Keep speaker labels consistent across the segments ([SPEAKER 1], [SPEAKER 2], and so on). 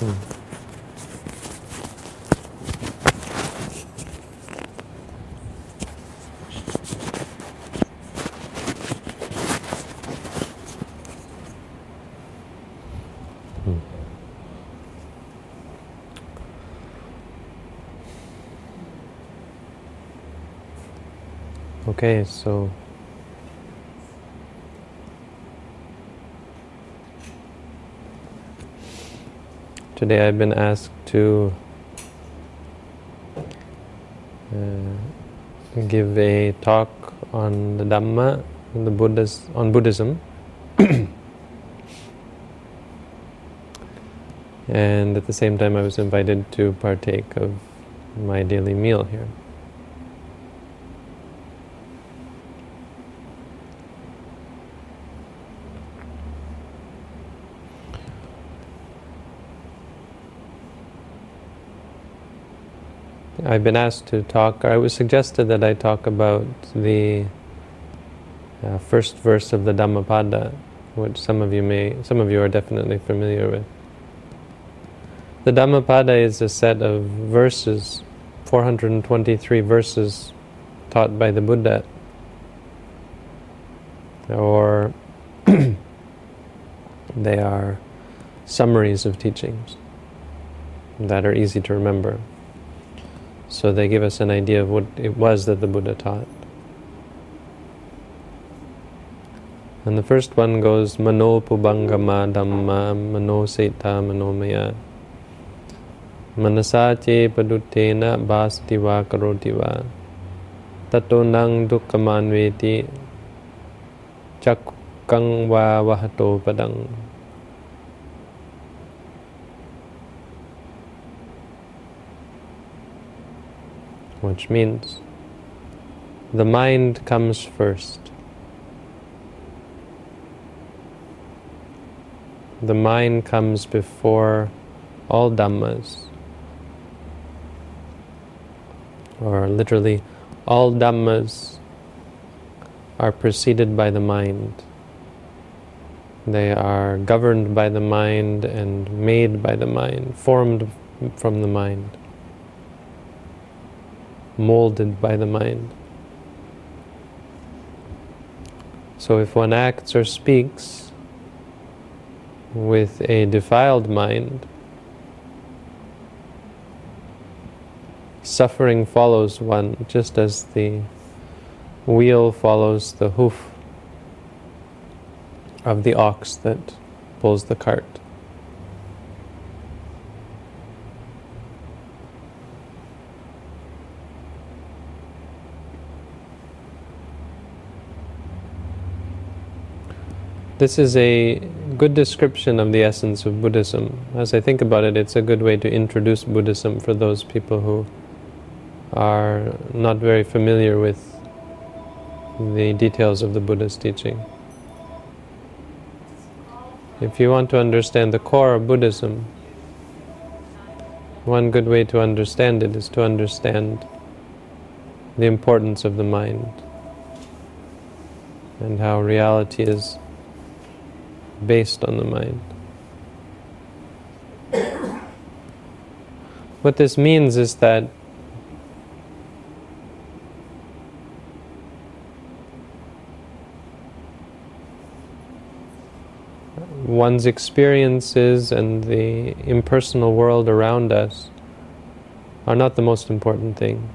[SPEAKER 1] Hmm. Hmm. Okay, so today I've been asked to uh, give a talk on the Dhamma, the Buddhas, on Buddhism. and at the same time I was invited to partake of my daily meal here. I've been asked to talk, or I was suggested that I talk about the uh, first verse of the Dhammapada, which some of you may, some of you are definitely familiar with. The Dhammapada is a set of verses, 423 verses taught by the Buddha, or they are summaries of teachings that are easy to remember. So they give us an idea of what it was that the Buddha taught. And the first one goes Mano Pubangama Dhamma Mano Seta Manomaya Manasache Padutena Bhastiva Karotiva Tato Nang Dukkamanveti Chakang Va Vahato Padang which means the mind comes first. The mind comes before all dhammas, or literally, all dhammas are preceded by the mind. They are governed by the mind and made by the mind, formed from the mind molded by the mind. So if one acts or speaks with a defiled mind, suffering follows one just as the wheel follows the hoof of the ox that pulls the cart. This is a good description of the essence of Buddhism. As I think about it, it's a good way to introduce Buddhism for those people who are not very familiar with the details of the Buddha's teaching. If you want to understand the core of Buddhism, one good way to understand it is to understand the importance of the mind and how reality is based on the mind. What this means is that one's experiences and the impersonal world around us are not the most important thing.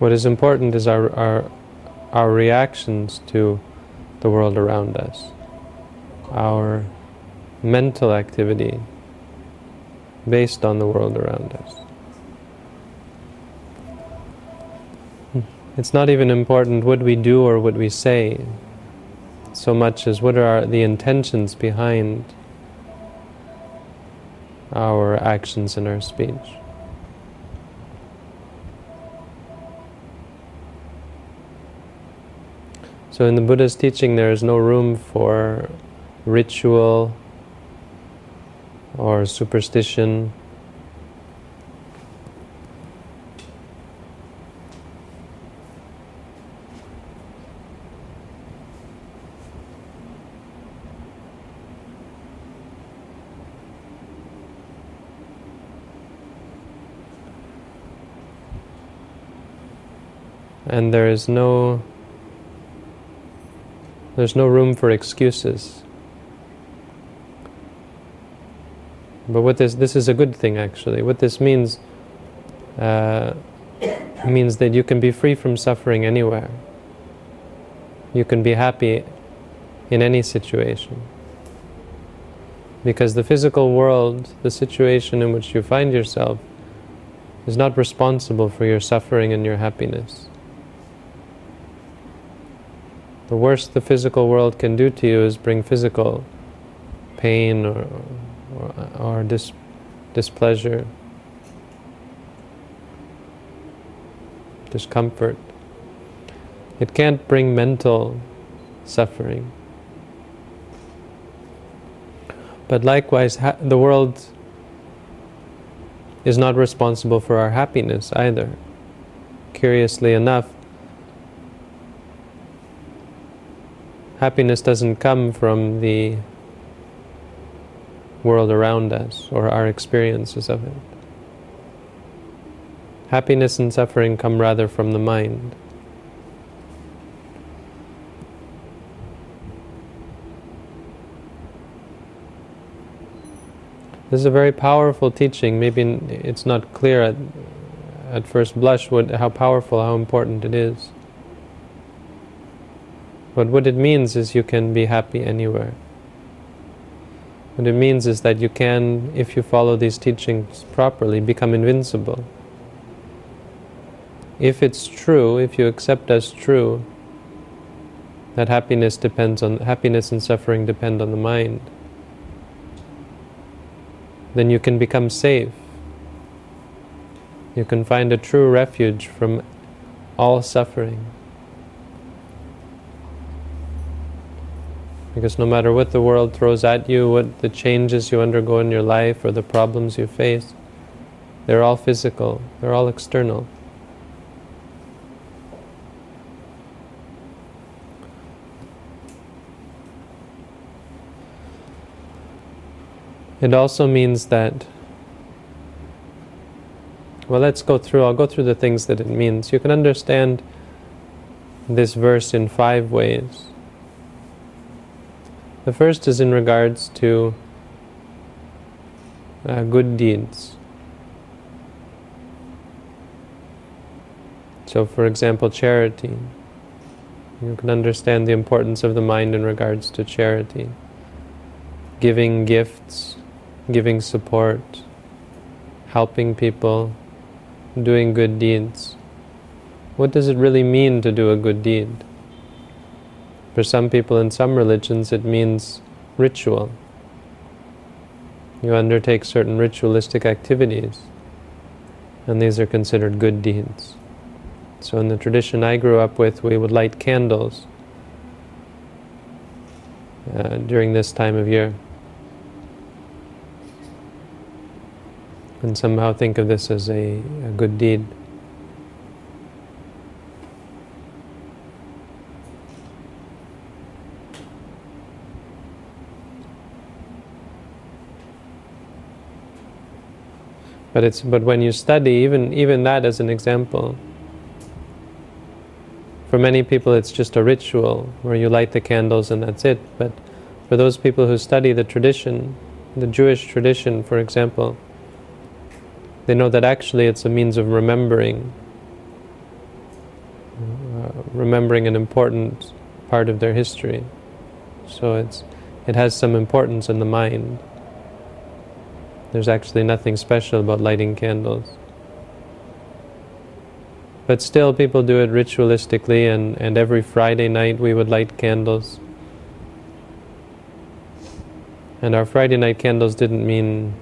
[SPEAKER 1] What is important is our, our, our reactions to the world around us, our mental activity based on the world around us. It's not even important what we do or what we say, so much as what are the intentions behind our actions and our speech. So in the Buddha's teaching, there is no room for ritual or superstition. And there is no there's no room for excuses. But what this this is a good thing actually. What this means uh, means that you can be free from suffering anywhere. You can be happy in any situation. Because the physical world, the situation in which you find yourself, is not responsible for your suffering and your happiness. The worst the physical world can do to you is bring physical pain or, or, or dis, displeasure, discomfort. It can't bring mental suffering. But likewise, the world is not responsible for our happiness either. Curiously enough, happiness doesn't come from the world around us or our experiences of it. Happiness and suffering come rather from the mind. This is a very powerful teaching. Maybe it's not clear at, at first blush what, how powerful, how important it is. But what it means is you can be happy anywhere. What it means is that you can, if you follow these teachings properly, become invincible. If it's true, if you accept as true, that happiness depends on happiness and suffering depend on the mind, then you can become safe. You can find a true refuge from all suffering. Because no matter what the world throws at you, what the changes you undergo in your life or the problems you face, they're all physical, they're all external. It also means that, well, let's go through, I'll go through the things that it means. You can understand this verse in five ways. The first is in regards to uh, good deeds. So, for example, charity. You can understand the importance of the mind in regards to charity. Giving gifts, giving support, helping people, doing good deeds. What does it really mean to do a good deed? For some people in some religions, it means ritual. You undertake certain ritualistic activities, and these are considered good deeds. So, in the tradition I grew up with, we would light candles uh, during this time of year. And somehow think of this as a, a good deed. But it's but when you study, even even that as an example. For many people, it's just a ritual where you light the candles and that's it. But for those people who study the tradition, the Jewish tradition, for example, they know that actually it's a means of remembering, uh, remembering an important part of their history. So it's it has some importance in the mind. There's actually nothing special about lighting candles. But still, people do it ritualistically, and, and every Friday night we would light candles. And our Friday night candles didn't mean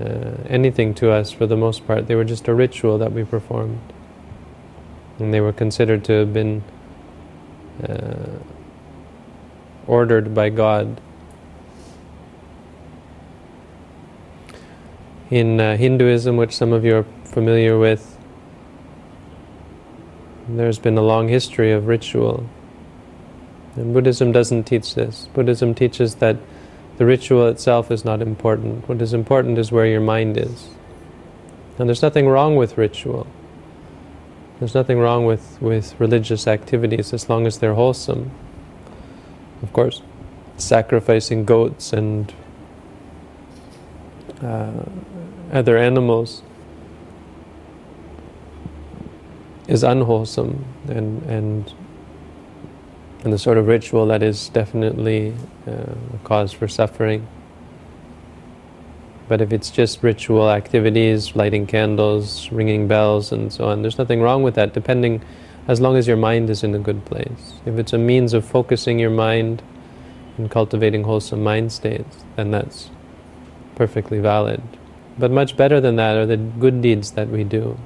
[SPEAKER 1] uh, anything to us for the most part. They were just a ritual that we performed. And they were considered to have been uh, ordered by God in uh, Hinduism, which some of you are familiar with, there's been a long history of ritual. And Buddhism doesn't teach this. Buddhism teaches that the ritual itself is not important. What is important is where your mind is. And there's nothing wrong with ritual. There's nothing wrong with, with religious activities as long as they're wholesome. Of course, sacrificing goats and uh, other animals is unwholesome and and and the sort of ritual that is definitely uh, a cause for suffering. But if it's just ritual activities, lighting candles, ringing bells, and so on, there's nothing wrong with that, depending, as long as your mind is in a good place. If it's a means of focusing your mind and cultivating wholesome mind states, then that's perfectly valid. But much better than that are the good deeds that we do.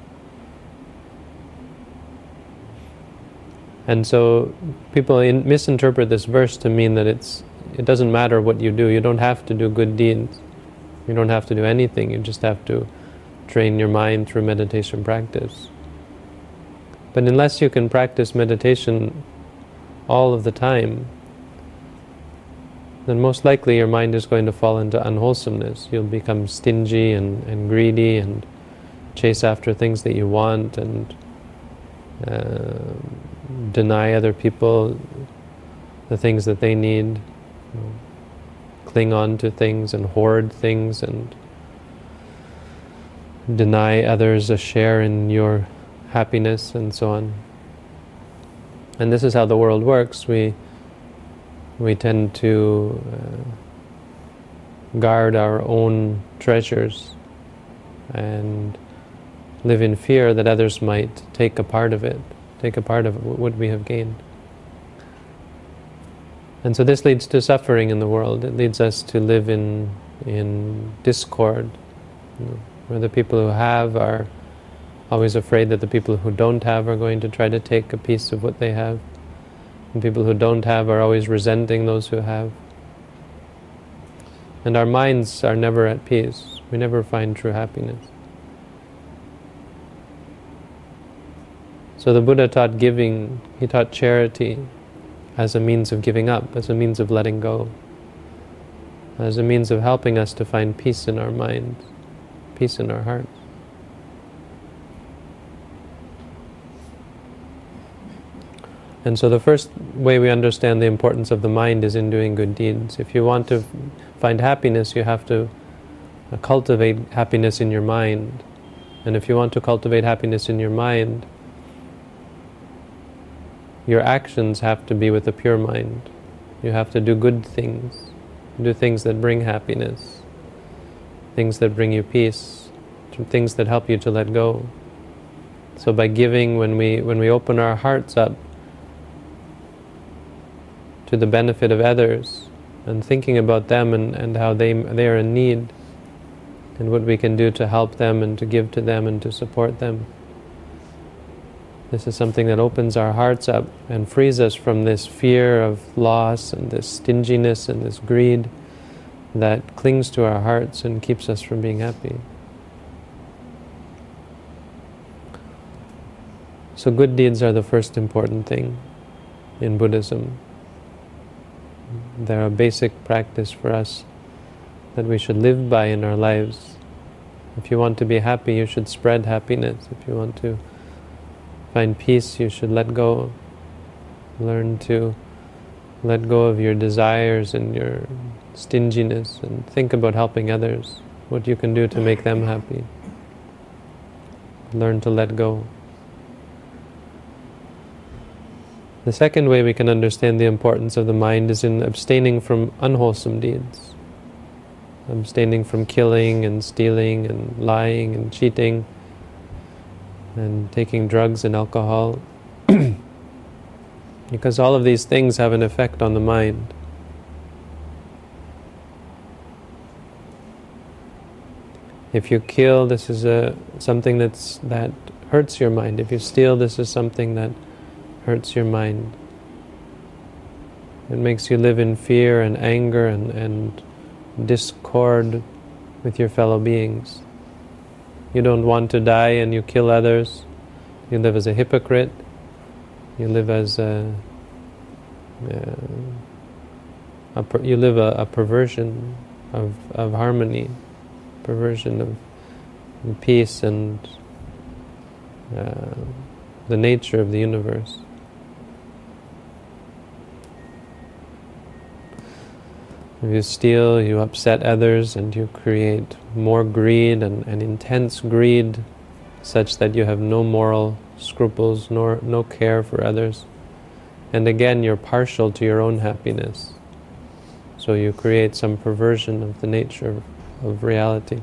[SPEAKER 1] And so people in, misinterpret this verse to mean that it's it doesn't matter what you do. You don't have to do good deeds. You don't have to do anything. You just have to train your mind through meditation practice. But unless you can practice meditation all of the time, then most likely your mind is going to fall into unwholesomeness. You'll become stingy and, and greedy and chase after things that you want and uh, deny other people the things that they need, you know, cling on to things and hoard things and deny others a share in your happiness and so on. And this is how the world works. We we tend to uh, guard our own treasures and live in fear that others might take a part of it take a part of what we have gained. And so this leads to suffering in the world. It leads us to live in in discord, you know, where the people who have are always afraid that the people who don't have are going to try to take a piece of what they have. And people who don't have are always resenting those who have. And our minds are never at peace. We never find true happiness. So the Buddha taught giving, he taught charity as a means of giving up, as a means of letting go, as a means of helping us to find peace in our minds, peace in our hearts. And so the first way we understand the importance of the mind is in doing good deeds. If you want to find happiness, you have to cultivate happiness in your mind. And if you want to cultivate happiness in your mind, your actions have to be with a pure mind. You have to do good things, do things that bring happiness, things that bring you peace, things that help you to let go. So by giving, when we when we open our hearts up to the benefit of others and thinking about them and, and how they they are in need and what we can do to help them and to give to them and to support them. This is something that opens our hearts up and frees us from this fear of loss and this stinginess and this greed that clings to our hearts and keeps us from being happy. So, good deeds are the first important thing in Buddhism. They're a basic practice for us that we should live by in our lives. If you want to be happy, you should spread happiness. If you want to find peace, you should let go. Learn to let go of your desires and your stinginess and think about helping others, what you can do to make them happy. Learn to let go. The second way we can understand the importance of the mind is in abstaining from unwholesome deeds. Abstaining from killing and stealing and lying and cheating and taking drugs and alcohol. because all of these things have an effect on the mind. If you kill, this is a something that's that hurts your mind. If you steal, this is something that hurts your mind. It makes you live in fear and anger and, and discord with your fellow beings. You don't want to die and you kill others. You live as a hypocrite. You live as a, uh, a per, you live a, a, perversion of, of harmony, perversion of peace and uh, the nature of the universe. If you steal, you upset others, and you create more greed and, and intense greed, such that you have no moral scruples nor no care for others. And again, you're partial to your own happiness. So you create some perversion of the nature of, reality.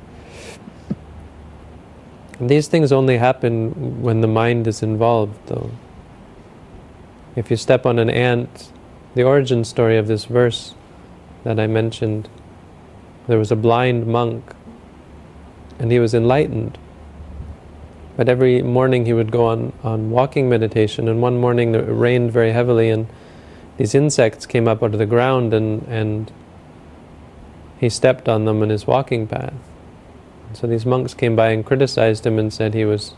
[SPEAKER 1] And these things only happen when the mind is involved, though. If you step on an ant, the origin story of this verse that I mentioned, there was a blind monk and he was enlightened. But every morning he would go on, on walking meditation, and one morning it rained very heavily, and these insects came up out of the ground, and, and he stepped on them in his walking path. So these monks came by and criticized him and said he was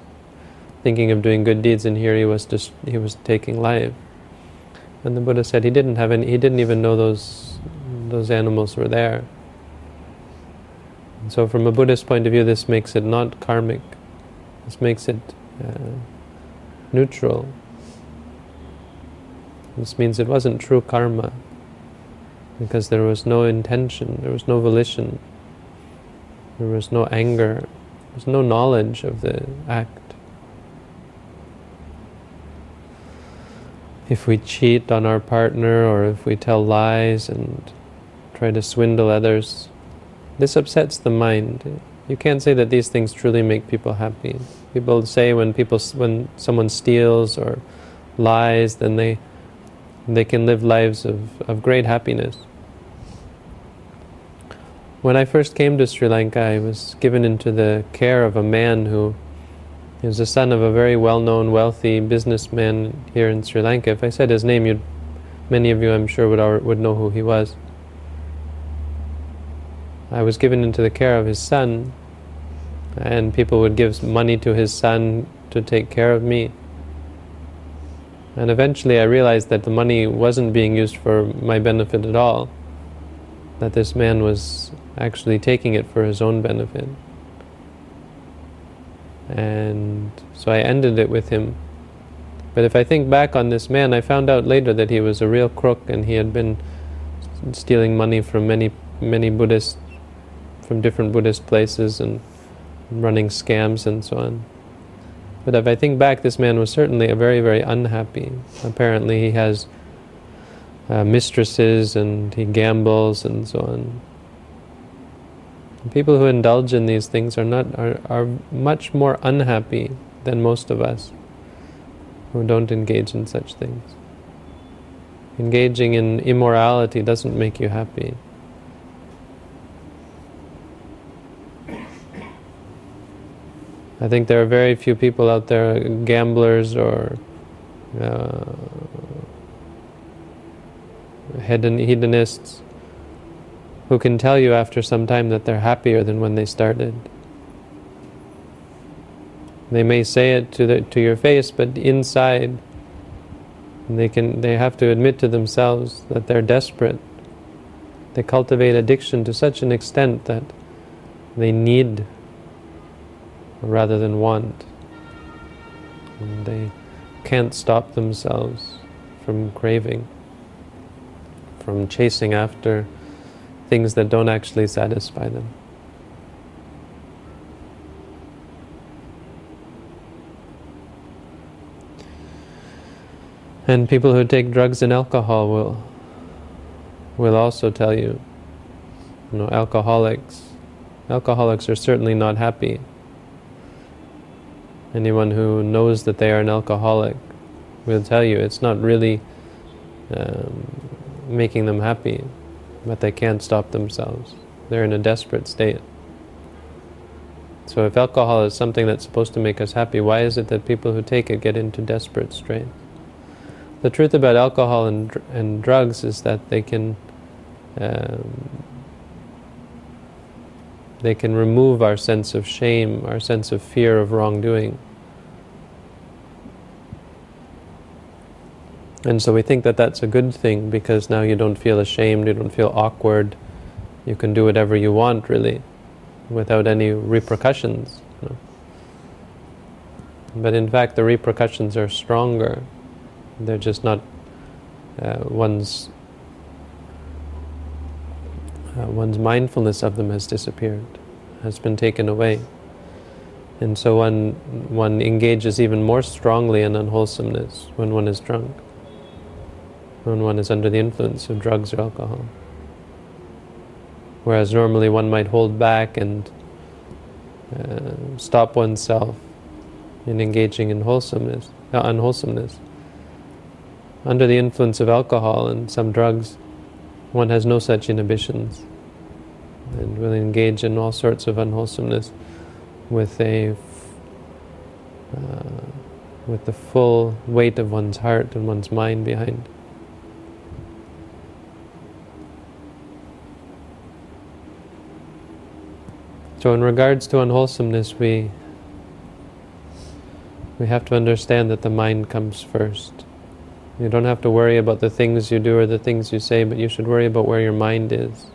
[SPEAKER 1] thinking of doing good deeds, and here he was just he was taking life. And the Buddha said he didn't have any, he didn't even know those those animals were there. And so, from a Buddhist point of view, this makes it not karmic. This makes it uh, neutral. This means it wasn't true karma because there was no intention, there was no volition, there was no anger, there was no knowledge of the act. If we cheat on our partner or if we tell lies and try to swindle others. This upsets the mind. You can't say that these things truly make people happy. People say when people when someone steals or lies, then they they can live lives of, of great happiness. When I first came to Sri Lanka, I was given into the care of a man who is the son of a very well-known, wealthy businessman here in Sri Lanka. If I said his name, you'd, many of you, I'm sure, would would know who he was. I was given into the care of his son, and people would give money to his son to take care of me. And eventually I realized that the money wasn't being used for my benefit at all, that this man was actually taking it for his own benefit. And so I ended it with him. But if I think back on this man, I found out later that he was a real crook and he had been stealing money from many, many Buddhist from different Buddhist places and running scams and so on. But if I think back, this man was certainly a very, very unhappy. Apparently, he has uh, mistresses and he gambles and so on. People who indulge in these things are not are, are much more unhappy than most of us who don't engage in such things. Engaging in immorality doesn't make you happy. I think there are very few people out there, gamblers or uh, hedonists, who can tell you after some time that they're happier than when they started. They may say it to the, to your face, but inside, they can they have to admit to themselves that they're desperate. They cultivate addiction to such an extent that they need rather than want. And they can't stop themselves from craving, from chasing after things that don't actually satisfy them. And people who take drugs and alcohol will will also tell you, you know, alcoholics alcoholics are certainly not happy Anyone who knows that they are an alcoholic will tell you it's not really um, making them happy, but they can't stop themselves. They're in a desperate state. So if alcohol is something that's supposed to make us happy, why is it that people who take it get into desperate straits? The truth about alcohol and, and drugs is that they can um, they can remove our sense of shame, our sense of fear of wrongdoing. And so we think that that's a good thing because now you don't feel ashamed, you don't feel awkward, you can do whatever you want really without any repercussions. You know. But in fact, the repercussions are stronger. They're just not uh, one's uh, one's mindfulness of them has disappeared, has been taken away. And so one, one engages even more strongly in unwholesomeness when one is drunk, when one is under the influence of drugs or alcohol. Whereas normally one might hold back and uh, stop oneself in engaging in wholesomeness, uh, unwholesomeness. Under the influence of alcohol and some drugs, one has no such inhibitions and will engage in all sorts of unwholesomeness with a uh, with the full weight of one's heart and one's mind behind. So in regards to unwholesomeness, we we have to understand that the mind comes first. You don't have to worry about the things you do or the things you say, but you should worry about where your mind is.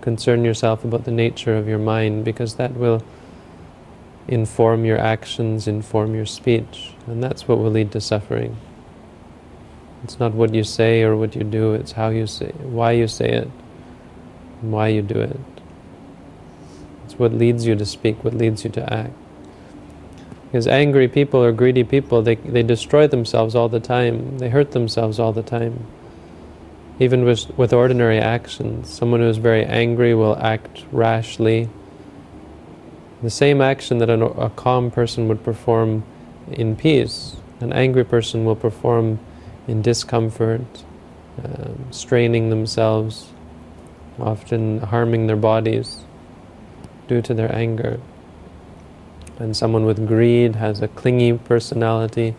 [SPEAKER 1] Concern yourself about the nature of your mind because that will inform your actions, inform your speech, and that's what will lead to suffering. It's not what you say or what you do, it's how you say why you say it, and why you do it. What leads you to speak, what leads you to act. Because angry people or greedy people, they, they destroy themselves all the time. They hurt themselves all the time. Even with, with ordinary actions. Someone who is very angry will act rashly. The same action that an, a calm person would perform in peace, an angry person will perform in discomfort, um, straining themselves, often harming their bodies due to their anger. And someone with greed has a clingy personality.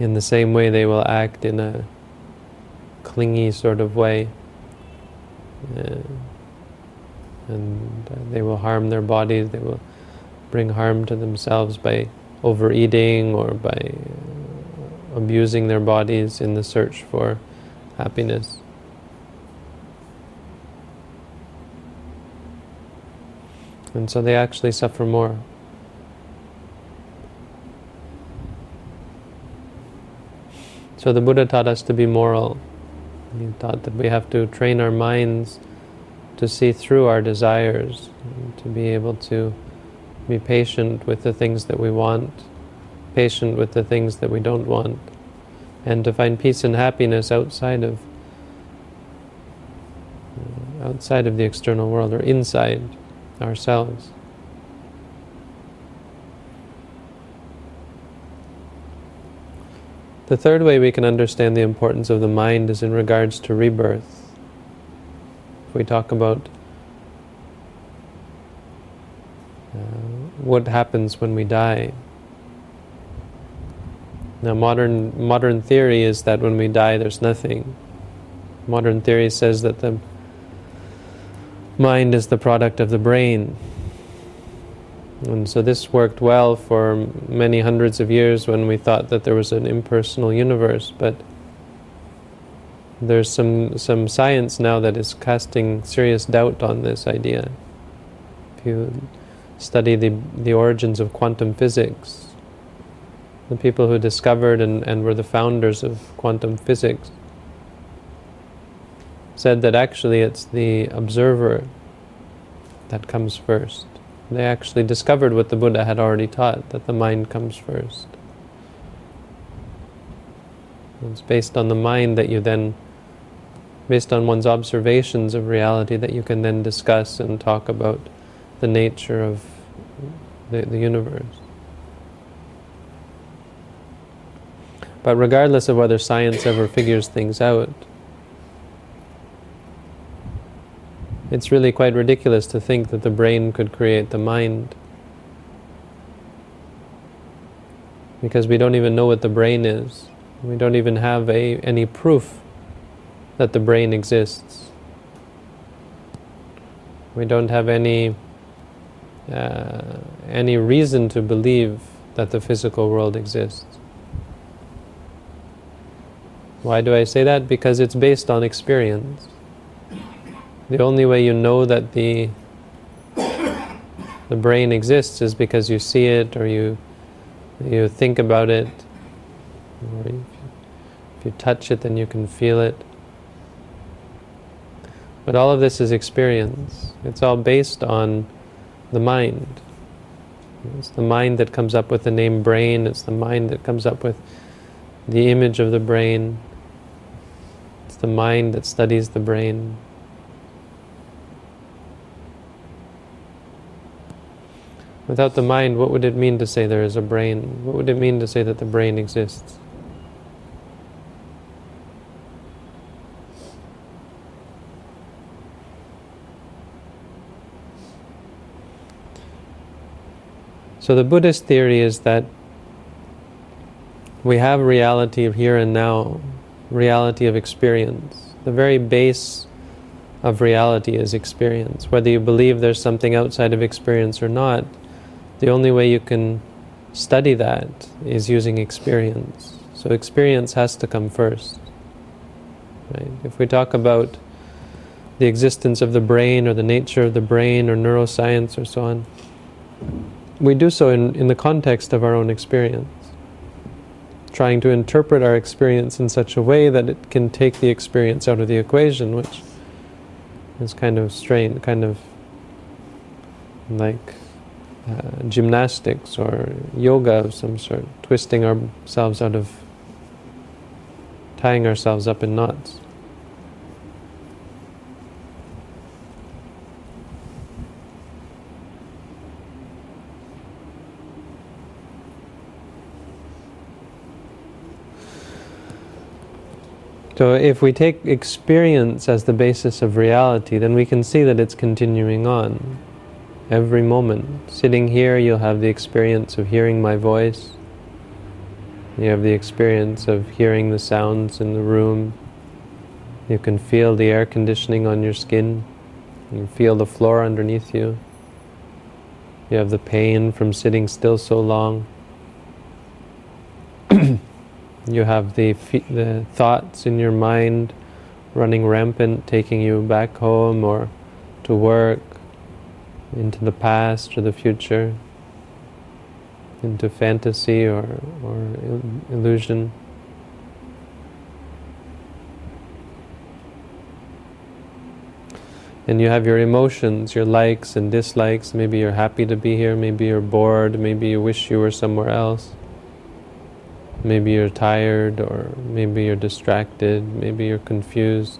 [SPEAKER 1] In the same way, they will act in a clingy sort of way. Uh, and uh, they will harm their bodies, they will bring harm to themselves by overeating or by uh, abusing their bodies in the search for happiness. And so they actually suffer more. So the Buddha taught us to be moral. He taught that we have to train our minds to see through our desires, to be able to be patient with the things that we want, patient with the things that we don't want, and to find peace and happiness outside of uh, outside of the external world or inside ourselves. The third way we can understand the importance of the mind is in regards to rebirth. If we talk about uh, what happens when we die. Now, modern modern theory is that when we die, there's nothing. Modern theory says that the mind is the product of the brain, and so this worked well for many hundreds of years when we thought that there was an impersonal universe, but there's some, some science now that is casting serious doubt on this idea. If you study the, the origins of quantum physics, the people who discovered and, and were the founders of quantum physics said that actually it's the observer that comes first. They actually discovered what the Buddha had already taught, that the mind comes first. It's based on the mind that you then, based on one's observations of reality, that you can then discuss and talk about the nature of the, the universe. But regardless of whether science ever figures things out, It's really quite ridiculous to think that the brain could create the mind. Because we don't even know what the brain is. We don't even have a, any proof that the brain exists. We don't have any, uh, any reason to believe that the physical world exists. Why do I say that? Because it's based on experience. The only way you know that the the brain exists is because you see it or you You think about it, or if you, if you touch it, then you can feel it. But all of this is experience. It's all based on the mind. It's the mind that comes up with the name brain, it's the mind that comes up with the image of the brain, it's the mind that studies the brain. Without the mind, what would it mean to say there is a brain? What would it mean to say that the brain exists? So the Buddhist theory is that we have reality of here and now, reality of experience. The very base of reality is experience. Whether you believe there's something outside of experience or not, the only way you can study that is using experience. So experience has to come first. Right? If we talk about the existence of the brain or the nature of the brain or neuroscience or so on, we do so in, in the context of our own experience, trying to interpret our experience in such a way that it can take the experience out of the equation, which is kind of strange, kind of like uh, gymnastics or yoga of some sort, twisting ourselves out of, tying ourselves up in knots. So if we take experience as the basis of reality, then we can see that it's continuing on. Every moment. Sitting here, you'll have the experience of hearing my voice. You have the experience of hearing the sounds in the room. You can feel the air conditioning on your skin. You feel the floor underneath you. You have the pain from sitting still so long. You have the, the thoughts in your mind running rampant, taking you back home or to work, into the past or the future, into fantasy or, or illusion. And you have your emotions, your likes and dislikes. Maybe you're happy to be here, maybe you're bored, maybe you wish you were somewhere else. Maybe you're tired, or maybe you're distracted, maybe you're confused,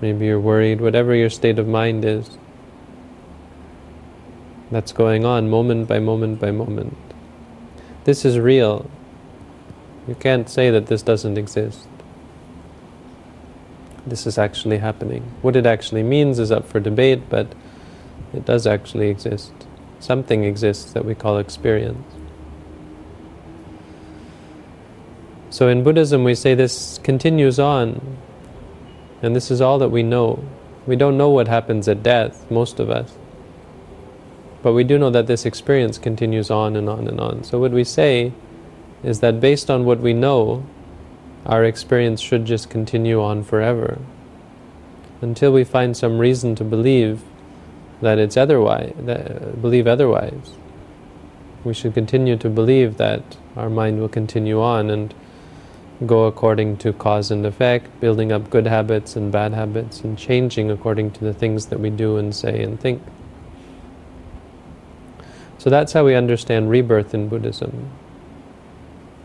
[SPEAKER 1] maybe you're worried, whatever your state of mind is. That's going on moment by moment by moment. This is real. You can't say that this doesn't exist. This is actually happening. What it actually means is up for debate, but it does actually exist. Something exists that we call experience. So in Buddhism, we say this continues on, and this is all that we know. We don't know what happens at death, most of us. But we do know that this experience continues on and on and on. So what we say is that based on what we know, our experience should just continue on forever until we find some reason to believe that it's otherwise, that, believe otherwise. We should continue to believe that our mind will continue on and go according to cause and effect, building up good habits and bad habits, and changing according to the things that we do and say and think. So that's how we understand rebirth in Buddhism.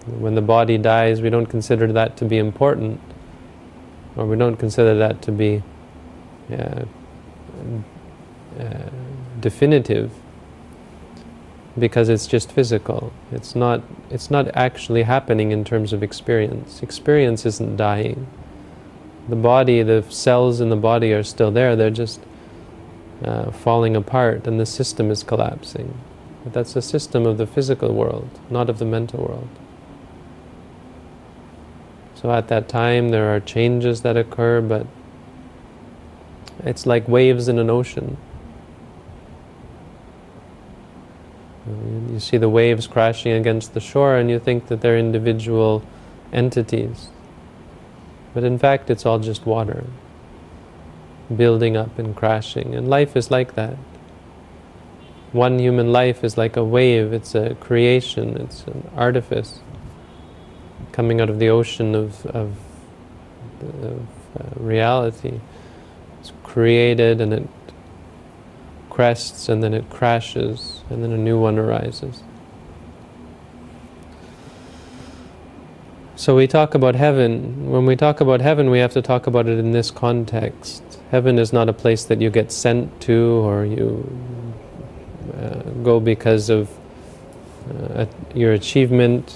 [SPEAKER 1] When the body dies, we don't consider that to be important, or we don't consider that to be uh, uh, definitive because it's just physical. It's not, it's not actually happening in terms of experience. Experience isn't dying. The body, the cells in the body are still there, they're just uh, falling apart and the system is collapsing. But that's the system of the physical world, not of the mental world. So at that time there are changes that occur, but it's like waves in an ocean. You see the waves crashing against the shore and you think that they're individual entities. But in fact, it's all just water building up and crashing. And life is like that. One human life is like a wave, it's a creation, it's an artifice coming out of the ocean of, of, of uh, reality. It's created and it crests and then it crashes and then a new one arises. So we talk about heaven. When we talk about heaven, we have to talk about it in this context. Heaven is not a place that you get sent to or you go because of uh, your achievement.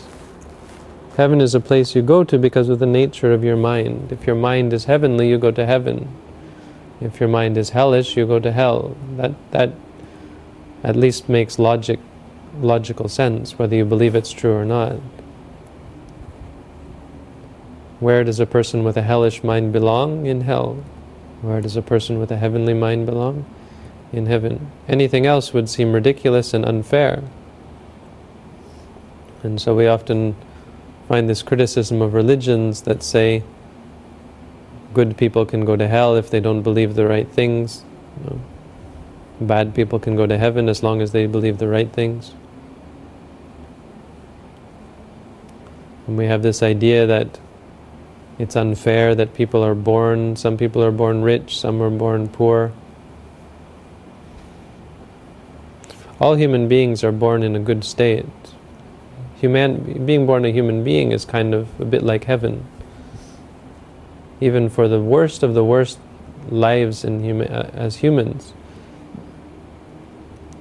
[SPEAKER 1] Heaven is a place you go to because of the nature of your mind. If your mind is heavenly, you go to heaven. If your mind is hellish, you go to hell. That that at least makes logic logical sense, whether you believe it's true or not. Where does a person with a hellish mind belong? In hell. Where does a person with a heavenly mind belong? In heaven. Anything else would seem ridiculous and unfair. And so we often find this criticism of religions that say good people can go to hell if they don't believe the right things. You know, bad people can go to heaven as long as they believe the right things. And we have this idea that it's unfair that people are born, some people are born rich, some are born poor. All human beings are born in a good state. Human, being born a human being is kind of a bit like heaven. Even for the worst of the worst lives in human, uh, as humans,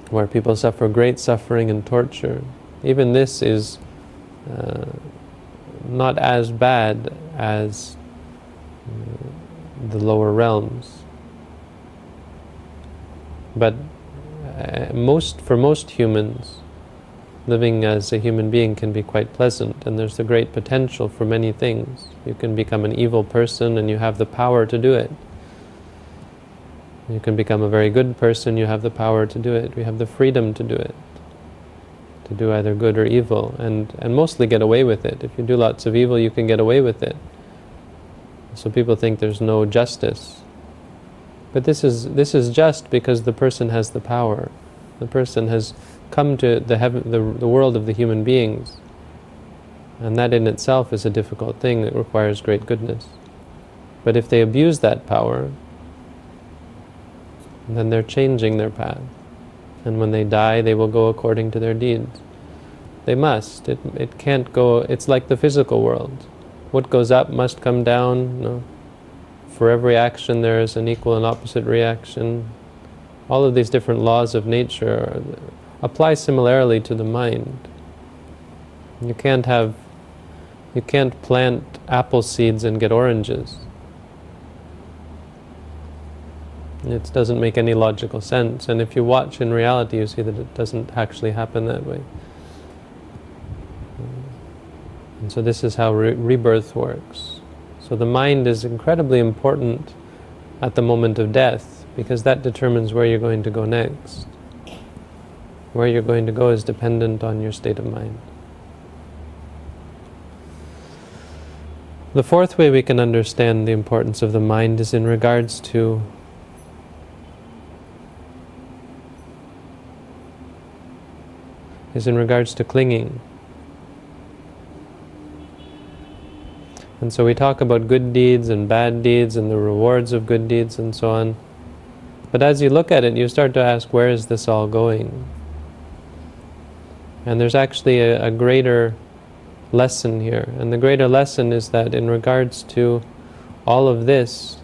[SPEAKER 1] where people suffer great suffering and torture, even this is uh, not as bad as uh, the lower realms. But Uh, most, for most humans, living as a human being can be quite pleasant, and there's a great potential for many things. You can become an evil person, and you have the power to do it. You can become a very good person, you have the power to do it. We have the freedom to do it to do either good or evil, and, and mostly get away with it. If you do lots of evil, you can get away with it. So people think there's no justice. But this is, this is just because the person has the power. The person has come to the, heaven, the, the world of the human beings. And that in itself is a difficult thing that requires great goodness. But if they abuse that power, then they're changing their path and when they die, they will go according to their deeds. They must. It, it can't go, it's like the physical world. What goes up must come down. No. For every action, there is an equal and opposite reaction. All of these different laws of nature apply similarly to the mind. You can't have, you can't plant apple seeds and get oranges. It doesn't make any logical sense. And if you watch in reality, you see that it doesn't actually happen that way. And so, this is how re- rebirth works. So, the mind is incredibly important at the moment of death because that determines where you're going to go next. Where you're going to go is dependent on your state of mind. The fourth way we can understand the importance of the mind is in regards to is in regards to clinging. And so we talk about good deeds and bad deeds and the rewards of good deeds and so on. But as you look at it, you start to ask, where is this all going? And there's actually a, a greater lesson here. And the greater lesson is that in regards to all of this,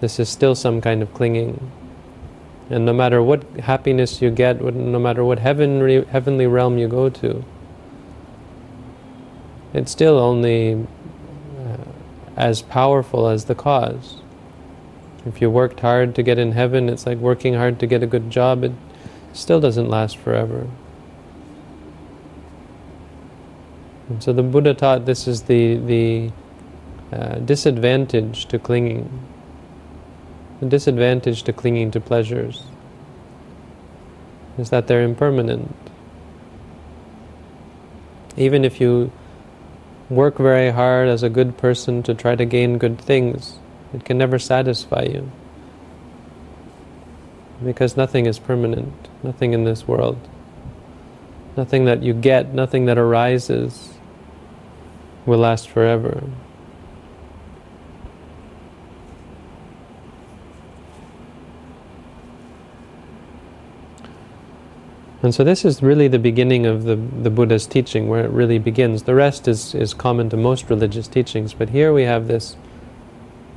[SPEAKER 1] this is still some kind of clinging. And no matter what happiness you get, no matter what heavenly, heavenly realm you go to, it's still only as powerful as the cause. If you worked hard to get in heaven, it's like working hard to get a good job. It still doesn't last forever. And so the Buddha taught this is the, the uh, disadvantage to clinging the disadvantage to clinging to pleasures is that they're impermanent. Even if you work very hard as a good person to try to gain good things, it can never satisfy you. Because nothing is permanent, nothing in this world. Nothing that you get, nothing that arises will last forever. And so this is really the beginning of the, the Buddha's teaching, where it really begins. The rest is, is common to most religious teachings, but here we have this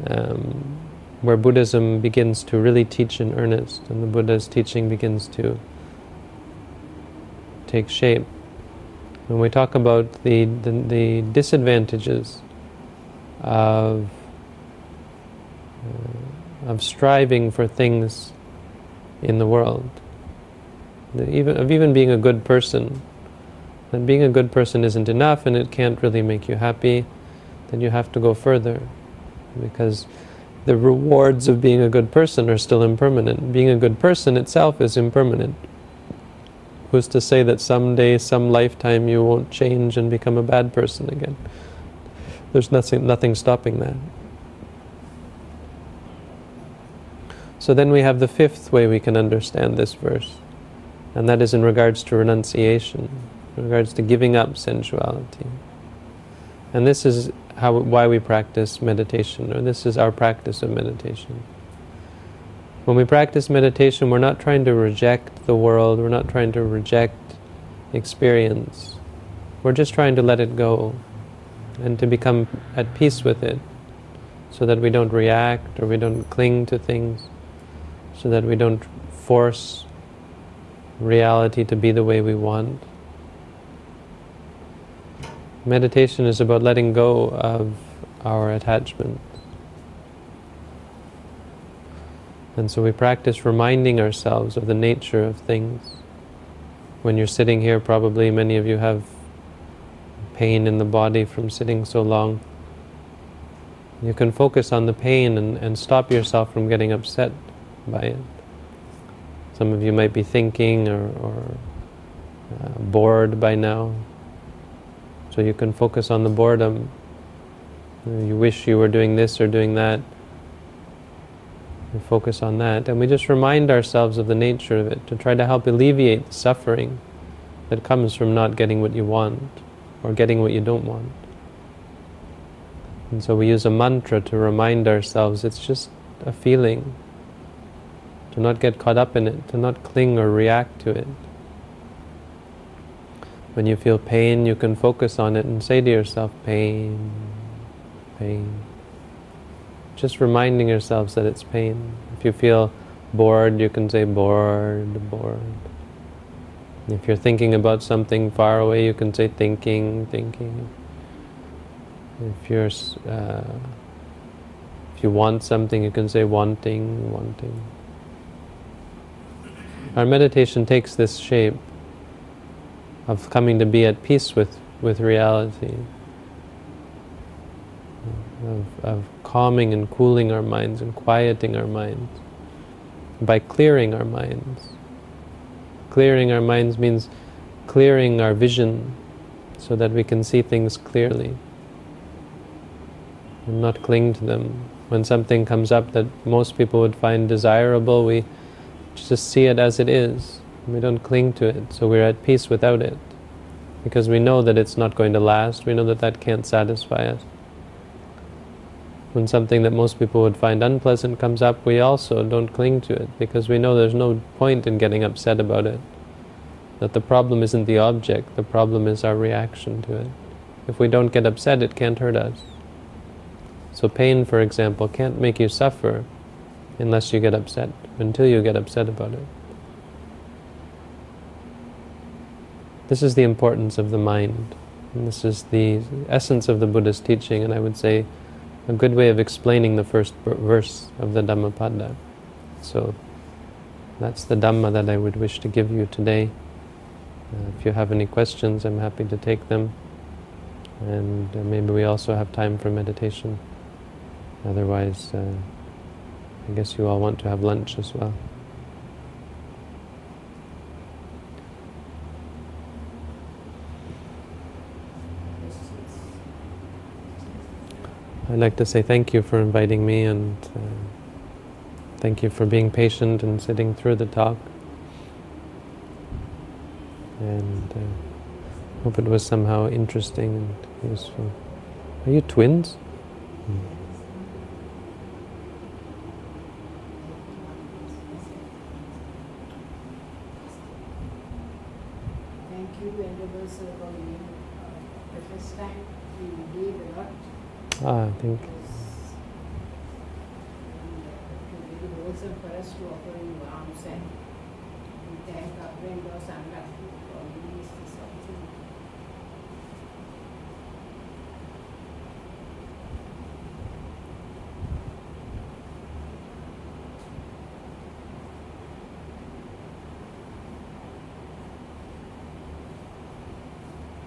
[SPEAKER 1] um, where Buddhism begins to really teach in earnest, and the Buddha's teaching begins to take shape. When we talk about the, the, the disadvantages of, uh, of striving for things in the world, even, of even being a good person, then being a good person isn't enough and it can't really make you happy, then you have to go further. Because the rewards of being a good person are still impermanent. Being a good person itself is impermanent. Who's to say that someday, some lifetime, you won't change and become a bad person again? There's nothing, nothing stopping that. So then we have the fifth way we can understand this verse, and that is in regards to renunciation, in regards to giving up sensuality. And this is how, why we practice meditation, or this is our practice of meditation. When we practice meditation, we're not trying to reject the world, we're not trying to reject experience. We're just trying to let it go and to become at peace with it so that we don't react or we don't cling to things, so that we don't force reality to be the way we want. Meditation is about letting go of our attachment. And so we practice reminding ourselves of the nature of things. When you're sitting here, probably many of you have pain in the body from sitting so long. You can focus on the pain and, and stop yourself from getting upset by it. Some of you might be thinking or, or uh, bored by now. So you can focus on the boredom. You wish you were doing this or doing that. You focus on that. And we just remind ourselves of the nature of it to try to help alleviate the suffering that comes from not getting what you want or getting what you don't want. And so we use a mantra to remind ourselves it's just a feeling. To not get caught up in it, to not cling or react to it. When you feel pain, you can focus on it and say to yourself, pain, pain. Just reminding yourselves that it's pain. If you feel bored, you can say bored, bored. If you're thinking about something far away, you can say thinking, thinking. If you're, uh, if you want something, you can say wanting, wanting. Our meditation takes this shape of coming to be at peace with, with reality, of, of calming and cooling our minds and quieting our minds by clearing our minds. Clearing our minds means clearing our vision so that we can see things clearly and not cling to them. When something comes up that most people would find desirable, we just see it as it is we don't cling to it, so we're at peace without it. Because we know that it's not going to last, we know that that can't satisfy us. When something that most people would find unpleasant comes up, we also don't cling to it because we know there's no point in getting upset about it. That the problem isn't the object, the problem is our reaction to it. If we don't get upset, it can't hurt us. So, pain, for example, can't make you suffer unless you get upset, until you get upset about it. This is the importance of the mind. And this is the essence of the Buddha's teaching, and I would say a good way of explaining the first verse of the Dhammapada. So that's the Dhamma that I would wish to give you today. Uh, if you have any questions, I'm happy to take them. And uh, maybe we also have time for meditation. Otherwise, uh, I guess you all want to have lunch as well. I'd like to say thank you for inviting me and uh, thank you for being patient and sitting through the talk. And uh, hope it was somehow interesting and useful. Are you twins? Mm.
[SPEAKER 2] Thank you, Venerable Sir, for being uh, the first time we gave a lot.
[SPEAKER 1] Ah, thank you.
[SPEAKER 2] It was wholesome for us to offer you alms and we thank our friend Los Angapu for giving us this opportunity.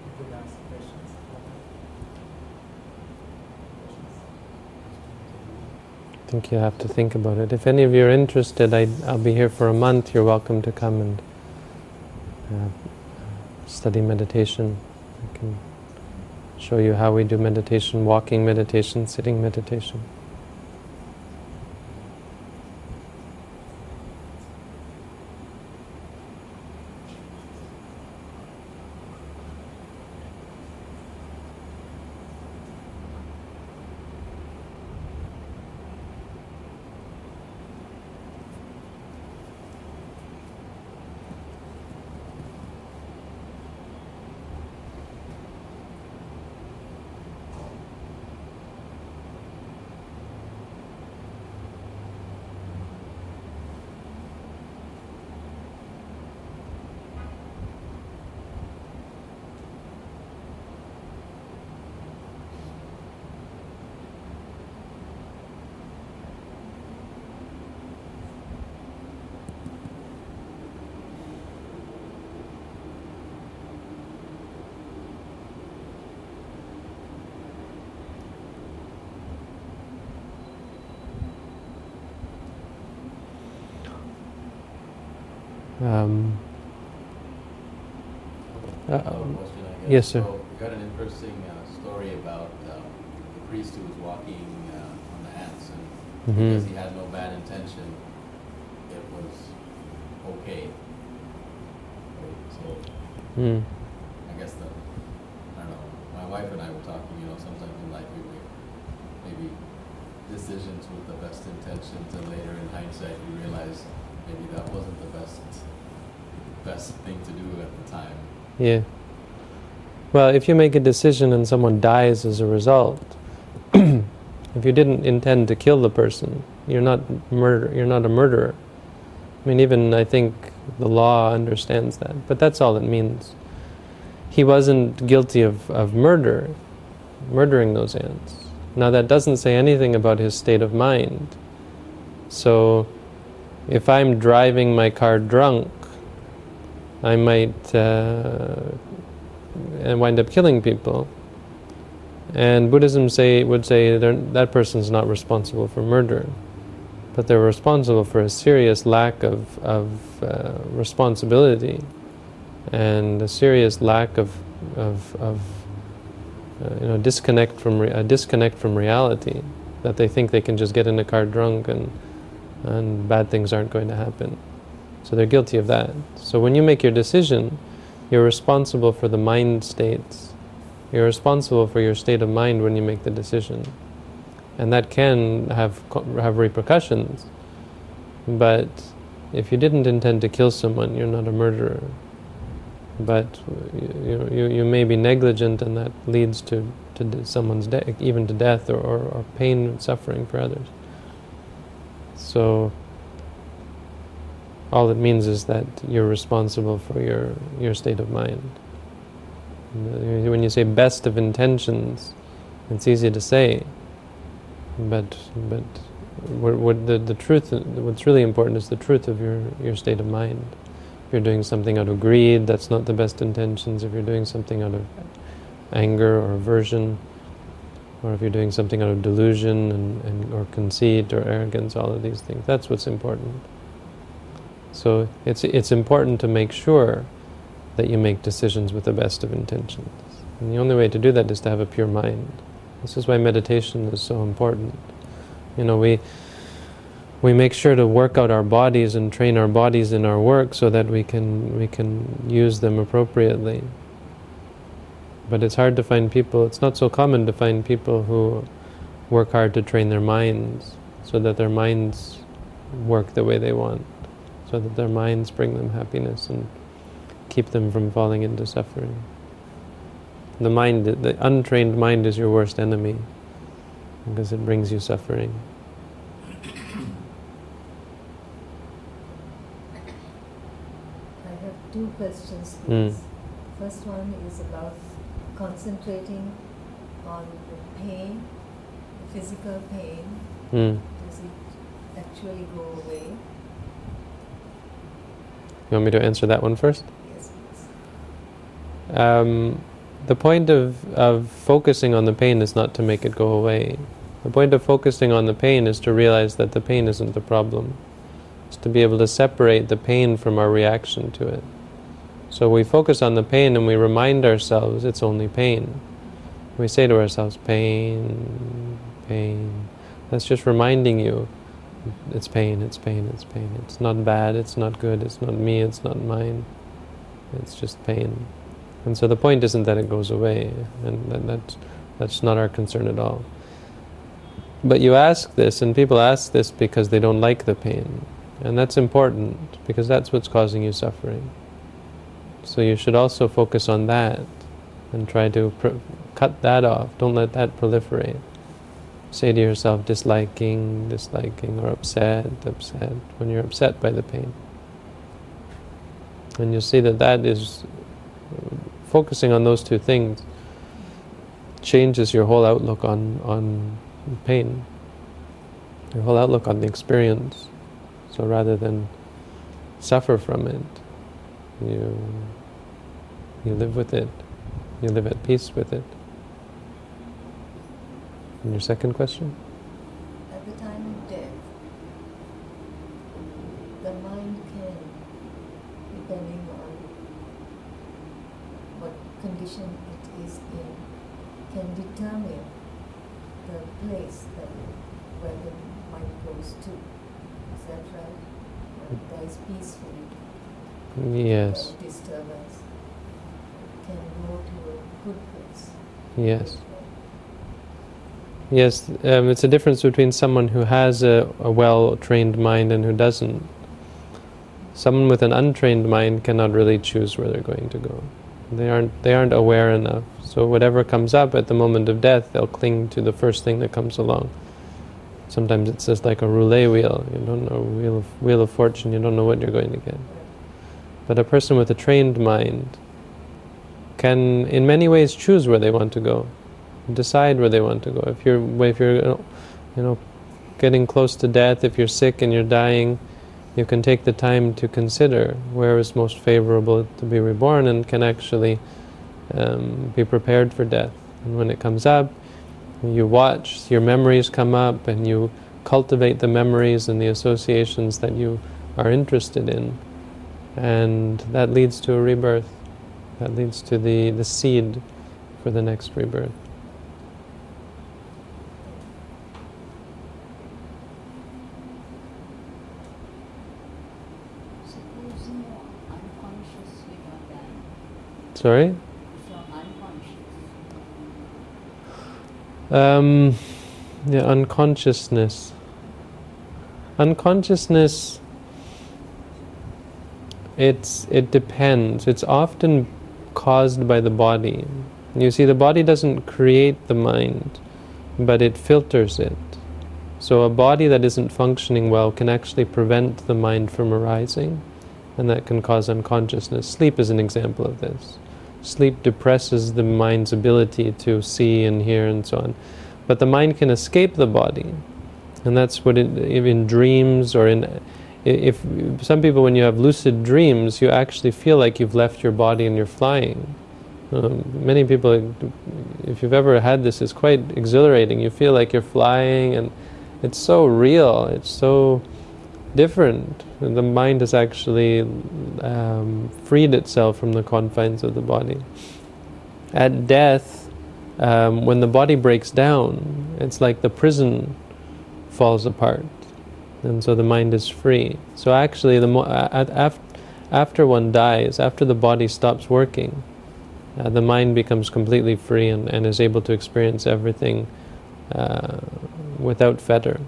[SPEAKER 3] You could ask questions.
[SPEAKER 1] I think you have to think about it. If any of you are interested, I, I'll be here for a month. You're welcome to come and uh, study meditation. I can show you how we do meditation, walking meditation, sitting meditation. Um,
[SPEAKER 4] I
[SPEAKER 1] uh,
[SPEAKER 4] have a question, I guess.
[SPEAKER 1] Yes, sir.
[SPEAKER 4] So, we got an interesting uh, story about um, the priest who was walking uh, on the ants, and
[SPEAKER 1] Mhm.
[SPEAKER 4] because he had no bad intention, it was okay. So,
[SPEAKER 1] mm,
[SPEAKER 4] I guess the, I don't know, my wife and I were talking, you know, sometimes in life we make maybe decisions with the best intentions, and later in hindsight, we realize maybe that wasn't the best, best thing to do at the time.
[SPEAKER 1] yeah. Well, if you make a decision and someone dies as a result, if you didn't intend to kill the person, you're not murder. You're not a murderer. I mean, even I think the law understands that, but that's all it means. He wasn't guilty of, of murder, murdering those ants. Now, that doesn't say anything about his state of mind. So, if I'm driving my car drunk, I might uh, and wind up killing people. And Buddhism say would say that person's not responsible for murder, but they're responsible for a serious lack of of uh, responsibility and a serious lack of of, of uh, you know disconnect from a disconnect from reality that they think they can just get in a car drunk and and bad things aren't going to happen. So they're guilty of that. So when you make your decision, you're responsible for the mind states. You're responsible for your state of mind when you make the decision. And that can have, have repercussions. But if you didn't intend to kill someone, you're not a murderer. But you, you, you may be negligent and that leads to, to someone's death, even to death or, or, or pain and suffering for others. So all it means is that you're responsible for your, your state of mind. When you say best of intentions, it's easy to say, but but what the, the truth, what's really important is the truth of your, your state of mind. If you're doing something out of greed, that's not the best intentions. If you're doing something out of anger or aversion, or if you're doing something out of delusion and, and or conceit or arrogance, all of these things, that's what's important. So it's it's important to make sure that you make decisions with the best of intentions. And the only way to do that is to have a pure mind. This is why meditation is so important. You know, we we make sure to work out our bodies and train our bodies in our work so that we can we can use them appropriately. But it's hard to find people. It's not so common to find people who work hard to train their minds so that their minds work the way they want, so that their minds bring them happiness and keep them from falling into suffering. The mind, the untrained mind is your worst enemy because it brings you suffering.
[SPEAKER 5] I have two questions,
[SPEAKER 1] Mm.
[SPEAKER 5] First one is about concentrating on the pain, the physical pain.
[SPEAKER 1] Mm.
[SPEAKER 5] Does it actually go away?
[SPEAKER 1] You want me to answer that one first? Um, the point of, of focusing on the pain is not to make it go away. The point of focusing on the pain is to realize that the pain isn't the problem. It's to be able to separate the pain from our reaction to it. So we focus on the pain and we remind ourselves it's only pain. We say to ourselves, pain, pain. That's just reminding you it's pain, it's pain, it's pain. It's not bad, it's not good, it's not me, it's not mine. It's just pain. And so the point isn't that it goes away, and that, that's, that's not our concern at all. But you ask this, and people ask this because they don't like the pain. And that's important, because that's what's causing you suffering. So you should also focus on that, and try to cut that off. Don't let that proliferate. Say to yourself, disliking, disliking, or upset, upset, when you're upset by the pain. And you'll see that that is focusing on those two things changes your whole outlook on, on pain, your whole outlook on the experience. So rather than suffer from it, you, you live with it, you live at peace with it. And your second question?
[SPEAKER 5] At the time of death, the mind can, depending on what condition it is in, can determine the place that where the mind goes to. Is that right? When hmm. it dies peacefully,
[SPEAKER 1] Yes,
[SPEAKER 5] disturbance, can go to a good place.
[SPEAKER 1] yes. Yes, um, it's a difference between someone who has a, a well trained mind and who doesn't. Someone with an untrained mind cannot really choose where they're going to go. They aren't, they aren't aware enough. So, whatever comes up at the moment of death, they'll cling to the first thing that comes along. Sometimes it's just like a roulette wheel. You don't know, wheel of, wheel of fortune, you don't know what you're going to get. But a person with a trained mind can, in many ways, choose where they want to go decide where they want to go. If you're if you're you know getting close to death, if you're sick and you're dying, you can take the time to consider where is most favorable to be reborn and can actually um, be prepared for death. And when it comes up, you watch your memories come up and you cultivate the memories and the associations that you are interested in. And that leads to a rebirth. That leads to the, the seed for the next rebirth.
[SPEAKER 2] Supposing you're unconscious when you're dying,
[SPEAKER 1] Sorry? Um, yeah, unconsciousness. Unconsciousness. It's it depends. It's often caused by the body. You see, the body doesn't create the mind, but it filters it. So a body that isn't functioning well can actually prevent the mind from arising, and that can cause unconsciousness. Sleep is an example of this. Sleep depresses the mind's ability to see and hear and so on. But the mind can escape the body. And that's what it, in dreams or in if some people when you have lucid dreams you actually feel like you've left your body and you're flying um, many people if you've ever had this it's quite exhilarating you feel like you're flying and it's so real it's so different the mind has actually um, freed itself from the confines of the body at death um, when the body breaks down it's like the prison falls apart and so the mind is free. So actually, the mo- af- after one dies, after the body stops working, uh, the mind becomes completely free and, and is able to experience everything uh, without fetter.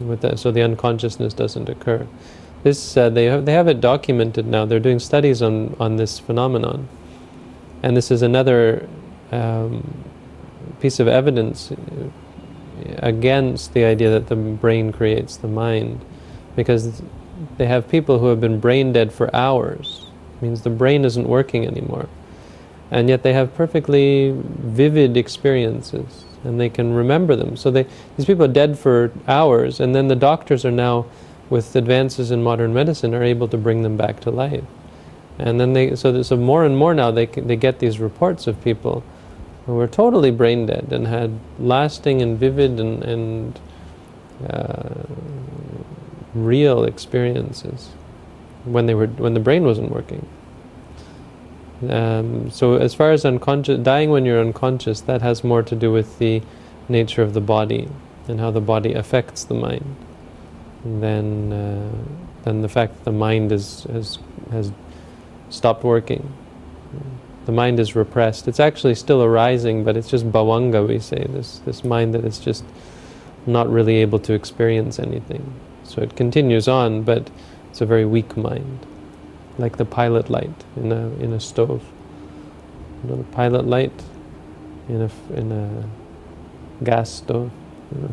[SPEAKER 1] With that, so the unconsciousness doesn't occur. This uh, they have, they have it documented now. They're doing studies on on this phenomenon, and this is another um, piece of evidence uh, against the idea that the brain creates the mind, because they have people who have been brain dead for hours. It means the brain isn't working anymore, and yet they have perfectly vivid experiences, and they can remember them. So they these people are dead for hours, and then the doctors are now, with advances in modern medicine, are able to bring them back to life. And then they so so more and more now they they get these reports of people who were totally brain dead and had lasting and vivid and, and uh, real experiences when they were when the brain wasn't working. Um, so as far as unconscious dying when you're unconscious, that has more to do with the nature of the body and how the body affects the mind than uh, than the fact that the mind is has has stopped working. The mind is repressed. It's actually still arising, but it's just bhavanga we say, this, this mind that is just not really able to experience anything. So it continues on, but it's a very weak mind, like the pilot light in a, in a stove. You know, the pilot light in a, in a gas stove. You know.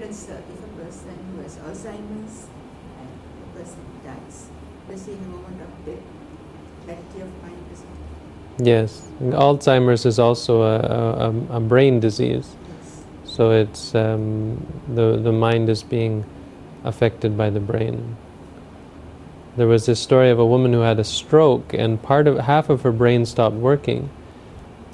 [SPEAKER 6] Let's, uh, if a person who has Alzheimer's and the person dies, does he in a moment of death, clarity of mind is
[SPEAKER 1] Yes, and Alzheimer's is also a, a, a- a brain disease.
[SPEAKER 6] yes.
[SPEAKER 1] So it's um, the the mind is being affected by the brain. There was this story of a woman who had a stroke, and part of half of her brain stopped working,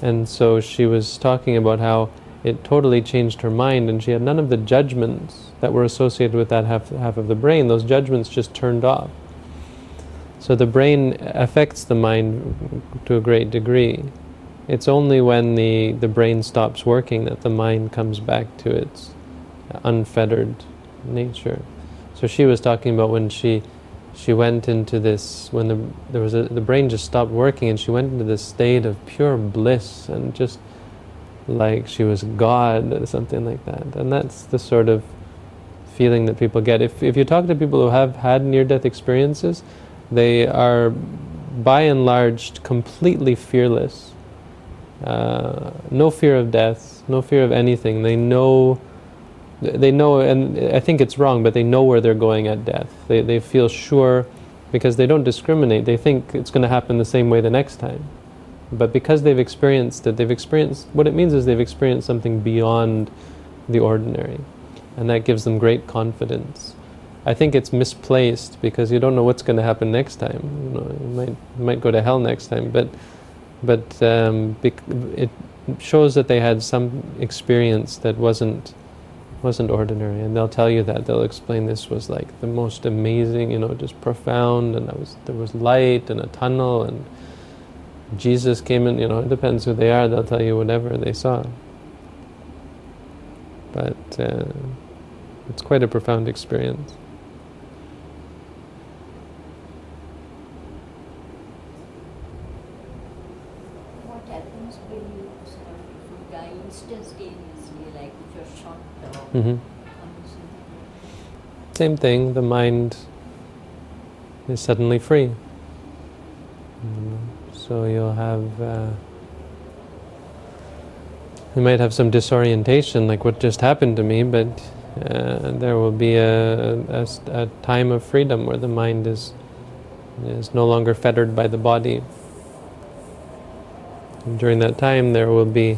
[SPEAKER 1] and so she was talking about how it totally changed her mind, and she had none of the judgments that were associated with that half half of the brain. Those judgments just turned off. So the brain affects the mind to a great degree. It's only when the, the brain stops working that the mind comes back to its unfettered nature. So she was talking about when she she went into this when the there was a, the brain just stopped working and she went into this state of pure bliss and just like she was God or something like that. And that's the sort of feeling that people get. If if you talk to people who have had near death experiences, they are by and large completely fearless. Uh, no fear of death, no fear of anything. They know, they know, and I think it's wrong, but they know where they're going at death. They, they feel sure because they don't discriminate. They think it's going to happen the same way the next time. But because they've experienced it, they've experienced, what it means is they've experienced something beyond the ordinary. And that gives them great confidence. I think it's misplaced because you don't know what's going to happen next time. You know, you might you might go to hell next time, but but um, it shows that they had some experience that wasn't wasn't ordinary, and they'll tell you that they'll explain this was like the most amazing, you know, just profound, and was there was light and a tunnel, and Jesus came in. You know, it depends who they are. They'll tell you whatever they saw, but uh, it's quite a profound experience.
[SPEAKER 7] What happens when you sort of if you die instantaneously, like if you're shot or
[SPEAKER 1] hmm? Same thing, the mind is suddenly free. So you'll have, uh, you might have some disorientation, like what just happened to me, but uh, there will be a time of freedom where the mind is, is no longer fettered by the body. And during that time, there will be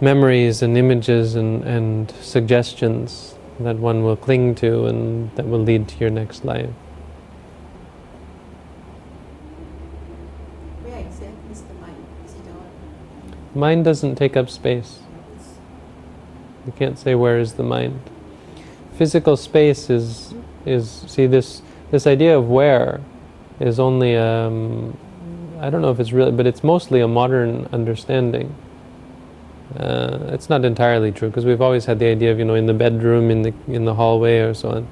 [SPEAKER 1] memories and images and, and suggestions that one will cling to and that will lead to your next life.
[SPEAKER 6] Where exactly is the mind? Is it all?
[SPEAKER 1] Mind doesn't take up space. You can't say where is the mind. Physical space is is see this this idea of where is only um, I don't know if it's really, but it's mostly a modern understanding. Uh, it's not entirely true because we've always had the idea of you know in the bedroom, in the in the hallway, or so on.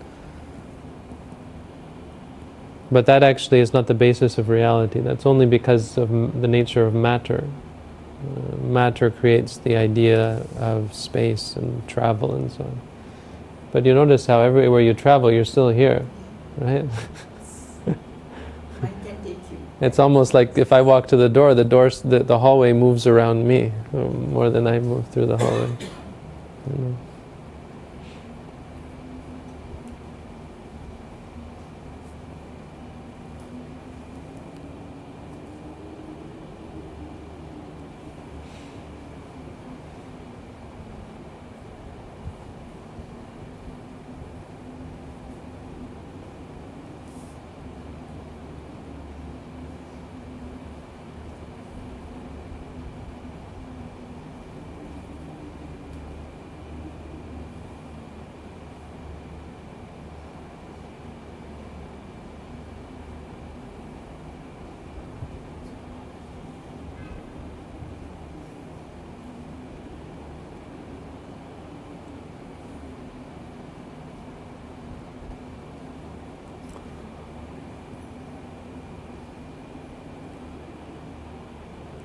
[SPEAKER 1] But that actually is not the basis of reality. That's only because of m- the nature of matter. Uh, matter creates the idea of space and travel and so on. But you notice how everywhere you travel, you're still here, right?
[SPEAKER 6] Mind can take you.
[SPEAKER 1] It's almost like if I walk to the door, the doors, the, the hallway moves around me uh, more than I move through the hallway. You know.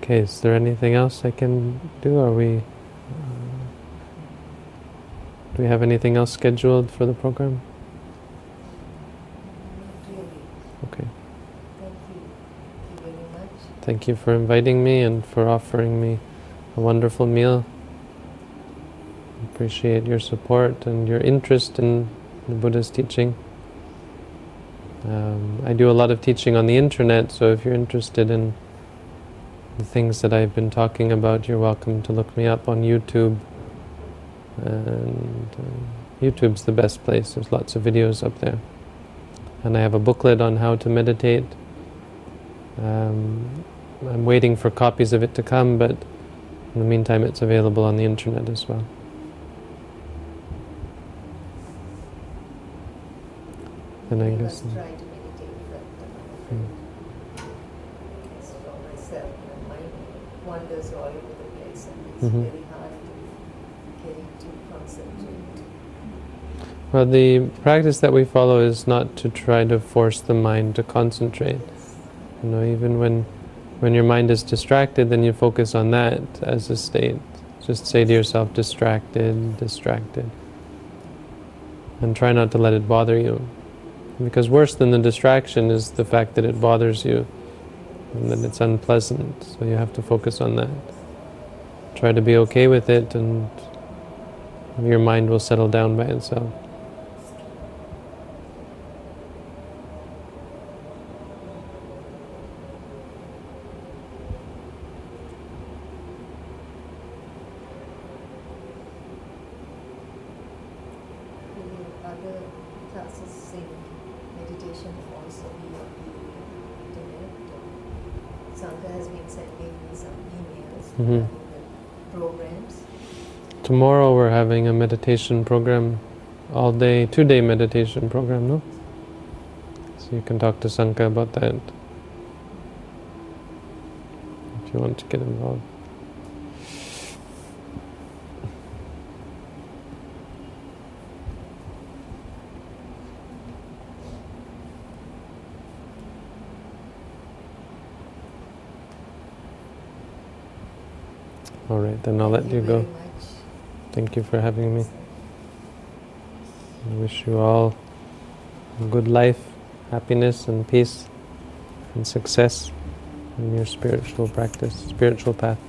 [SPEAKER 1] Okay, is there anything else I can do? Are we? Do we have anything else scheduled for the program? Okay.
[SPEAKER 5] Thank you. Thank you very much.
[SPEAKER 1] Thank you for inviting me and for offering me a wonderful meal. Appreciate your support and your interest in the Buddha's teaching. Um, I do a lot of teaching on the internet, so if you're interested in the things that I've been talking about, you're welcome to look me up on YouTube. And uh, YouTube's the best place, there's lots of videos up there. And I have a booklet on how to meditate. Um, I'm waiting for copies of it to come, but in the meantime, it's available on the internet as well. And I
[SPEAKER 5] I
[SPEAKER 1] guess.
[SPEAKER 5] try to meditate, but uh,
[SPEAKER 1] Mm.
[SPEAKER 5] it's for myself. My mind wanders all over the place, and it's
[SPEAKER 1] Mhm.
[SPEAKER 5] very hard to get it to concentrate.
[SPEAKER 1] Well, the practice that we follow is not to try to force the mind to concentrate.
[SPEAKER 5] Yes.
[SPEAKER 1] You know, even when when your mind is distracted, then you focus on that as a state. Just say to yourself, distracted, distracted. And try not to let it bother you. Because worse than the distraction is the fact that it bothers you and that it's unpleasant. So you have to focus on that. Try to be okay with it, and your mind will settle down by itself.
[SPEAKER 5] Will the other classes in meditation also be on the internet? or- Sangha has been sending me some emails
[SPEAKER 1] Mhm.
[SPEAKER 5] regarding the programs.
[SPEAKER 1] Tomorrow we're having a meditation program, all day, two day meditation program, no? So you can talk to Sanka about that if you want to get involved. All right, then I'll let you go. Thank you for having me. I wish you all a good life, happiness, and peace, and success in your spiritual practice, spiritual path.